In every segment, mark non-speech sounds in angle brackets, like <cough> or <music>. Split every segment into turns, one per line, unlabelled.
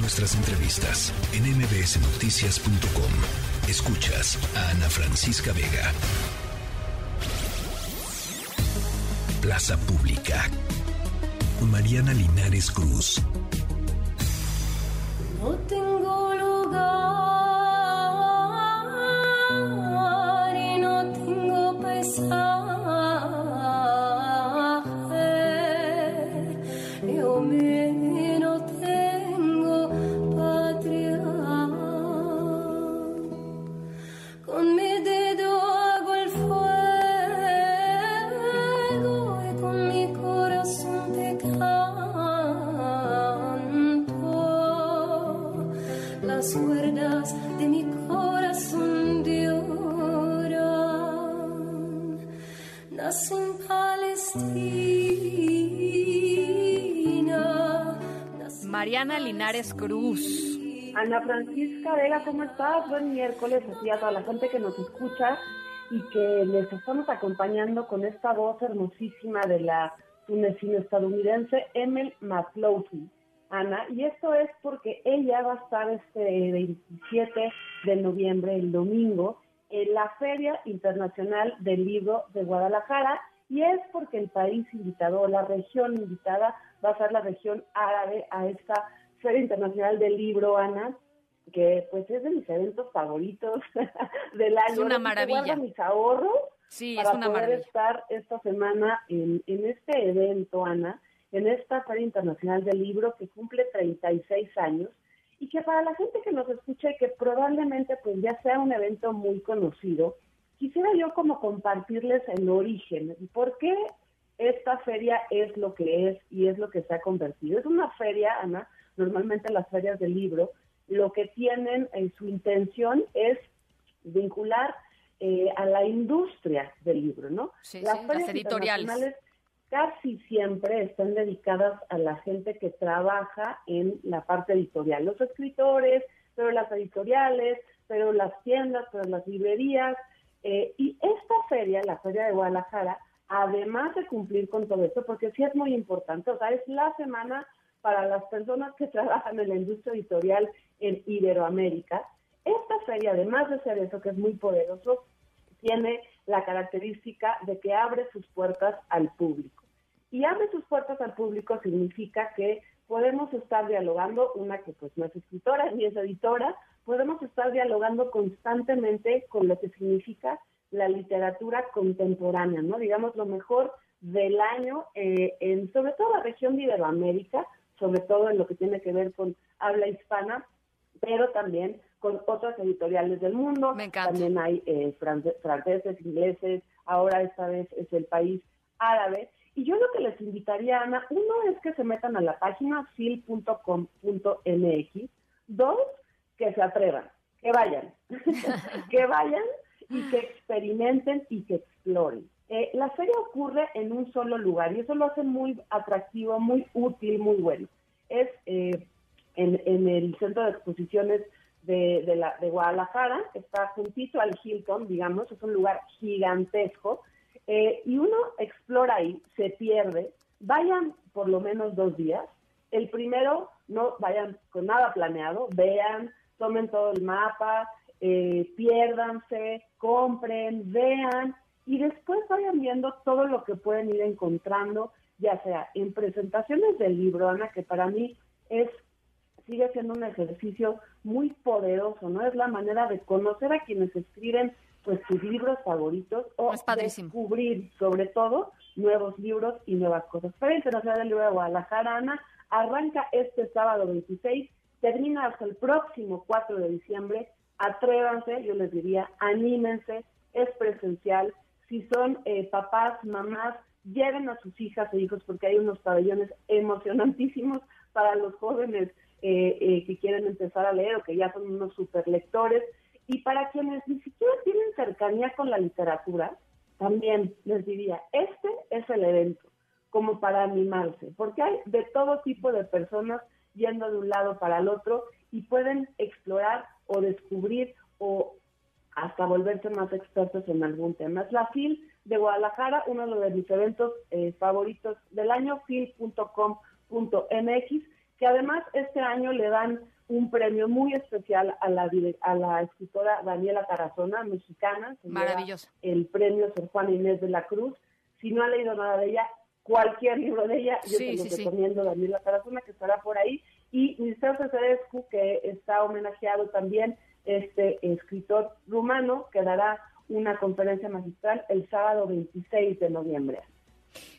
Nuestras entrevistas en mbsnoticias.com. Escuchas a Ana Francisca Vega. Plaza Pública. Mariana Linares Cruz.
Mariana Linares Cruz.
Ana Francisca Vega, ¿cómo estás? Buen miércoles así a toda la gente que nos escucha y que les estamos acompañando con esta voz hermosísima de la tunecina estadounidense Emil McLaughlin. Ana, y esto es porque ella va a estar este 27 de noviembre, el domingo, en la Feria Internacional del Libro de Guadalajara, y es porque el país invitado, la región invitada, va a ser la región árabe a esta Feria Internacional del Libro, Ana, que pues es de mis eventos favoritos <laughs> del año.
Es una maravilla.
mis ahorros
sí,
para
es una
poder
maravilla.
estar esta semana en, en este evento, Ana, en esta Feria Internacional del Libro que cumple 36 años y que para la gente que nos escucha y que probablemente pues ya sea un evento muy conocido, quisiera yo como compartirles el origen y por qué esta feria es lo que es y es lo que se ha convertido. Es una feria, Ana, normalmente las ferias del libro, lo que tienen en su intención es vincular eh, a la industria del libro, ¿no?
Sí,
las
sí,
ferias
las editoriales.
casi siempre están dedicadas a la gente que trabaja en la parte editorial, los escritores, pero las editoriales, pero las tiendas, pero las librerías. Eh, y esta feria, la Feria de Guadalajara, además de cumplir con todo esto, porque sí es muy importante, o sea, es la semana para las personas que <laughs> trabajan en la industria editorial en Iberoamérica. Esta feria, además de ser eso, que es muy poderoso, tiene la característica de que abre sus puertas al público. Y abre sus puertas al público significa que podemos estar dialogando, una que pues no es escritora ni es editora, podemos estar dialogando constantemente con lo que significa la literatura contemporánea, ¿no? Digamos lo mejor del año, eh, en sobre todo la región de Iberoamérica, sobre todo en lo que tiene que ver con habla hispana, pero también con otras editoriales del mundo.
Me encanta.
También hay eh, france- franceses, ingleses, ahora esta vez es el país árabe. Y yo lo que les invitaría, Ana, uno es que se metan a la página fil.com.mx, dos, que se atrevan, que vayan, <laughs> que vayan y que experimenten y que exploren. Eh, la feria ocurre en un solo lugar y eso lo hace muy atractivo, muy útil, muy bueno. Es eh, en, en el centro de exposiciones de, de, la, Guadalajara, está juntito al Hilton, digamos, es un lugar gigantesco, eh, y uno explora ahí, se pierde, vayan por lo menos dos días. El primero, no vayan con nada planeado, vean, tomen todo el mapa, eh, piérdanse, compren, vean, y después vayan viendo todo lo que pueden ir encontrando, ya sea en presentaciones del libro, Ana, que para mí es sigue siendo un ejercicio muy poderoso, ¿no? Es la manera de conocer a quienes escriben pues sus libros favoritos o descubrir sobre todo nuevos libros y nuevas cosas. Feria Internacional del Libro de Guadalajara, Ana, arranca este sábado 26, termina hasta el próximo 4 de diciembre. Atrévanse, yo les diría, anímense, es presencial. Si son eh, papás, mamás, lleven a sus hijas e hijos porque hay unos pabellones emocionantísimos para los jóvenes eh, eh, que quieren empezar a leer o que ya son unos super lectores. Y para quienes ni siquiera tienen cercanía con la literatura, también les diría, este es el evento, como para animarse, porque hay de todo tipo de personas yendo de un lado para el otro y pueden explorar o descubrir o hasta volverse más expertos en algún tema. Es la FIL de Guadalajara, uno de mis eventos eh, favoritos del año, fil.com.mx, que además este año le dan un premio muy especial a la, a la escritora Daniela Tarazona, mexicana.
Maravillosa.
El premio Sor Juan Inés de la Cruz. Si no ha leído nada de ella, cualquier libro de ella, yo te lo recomiendo, Daniela Tarazona, que estará por ahí. Y Ministro Cesarescu, que está homenajeado también, este escritor rumano, que dará una conferencia magistral el sábado 26 de noviembre.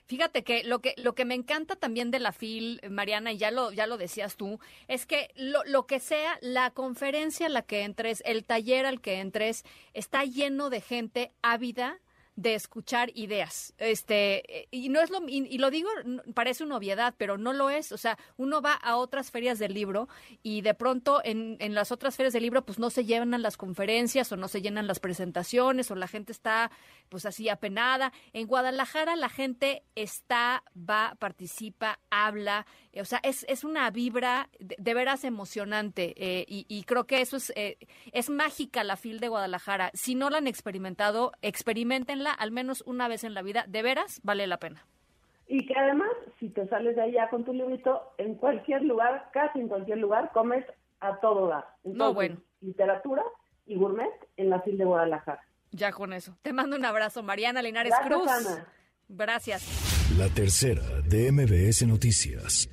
Fíjate que lo que lo que me encanta también de la FIL, Mariana, y ya lo ya lo decías tú, es que lo, lo que sea la conferencia a la que entres, el taller al que entres, está lleno de gente ávida de escuchar ideas. Este, y no es lo, y, lo digo, parece una obviedad, pero no lo es. O sea, uno va a otras ferias del libro y de pronto en, en las otras ferias del libro, pues no se llenan las conferencias o no se llenan las presentaciones o la gente está pues así apenada. En Guadalajara la gente está, va, participa, habla, o sea, es, es una vibra de, veras emocionante eh, y, creo que eso es, eh, es mágica la FIL de Guadalajara. Si no la han experimentado, experimentenla al menos una vez en la vida, de veras vale la pena.
Y que además, si te sales de allá con tu librito, en cualquier lugar, casi en cualquier lugar, comes a todo dar.
no, bueno.
Literatura y gourmet en la FIL de Guadalajara.
Ya con eso. Te mando un abrazo, Mariana Linares Cruz. Gracias.
La tercera de MBS Noticias.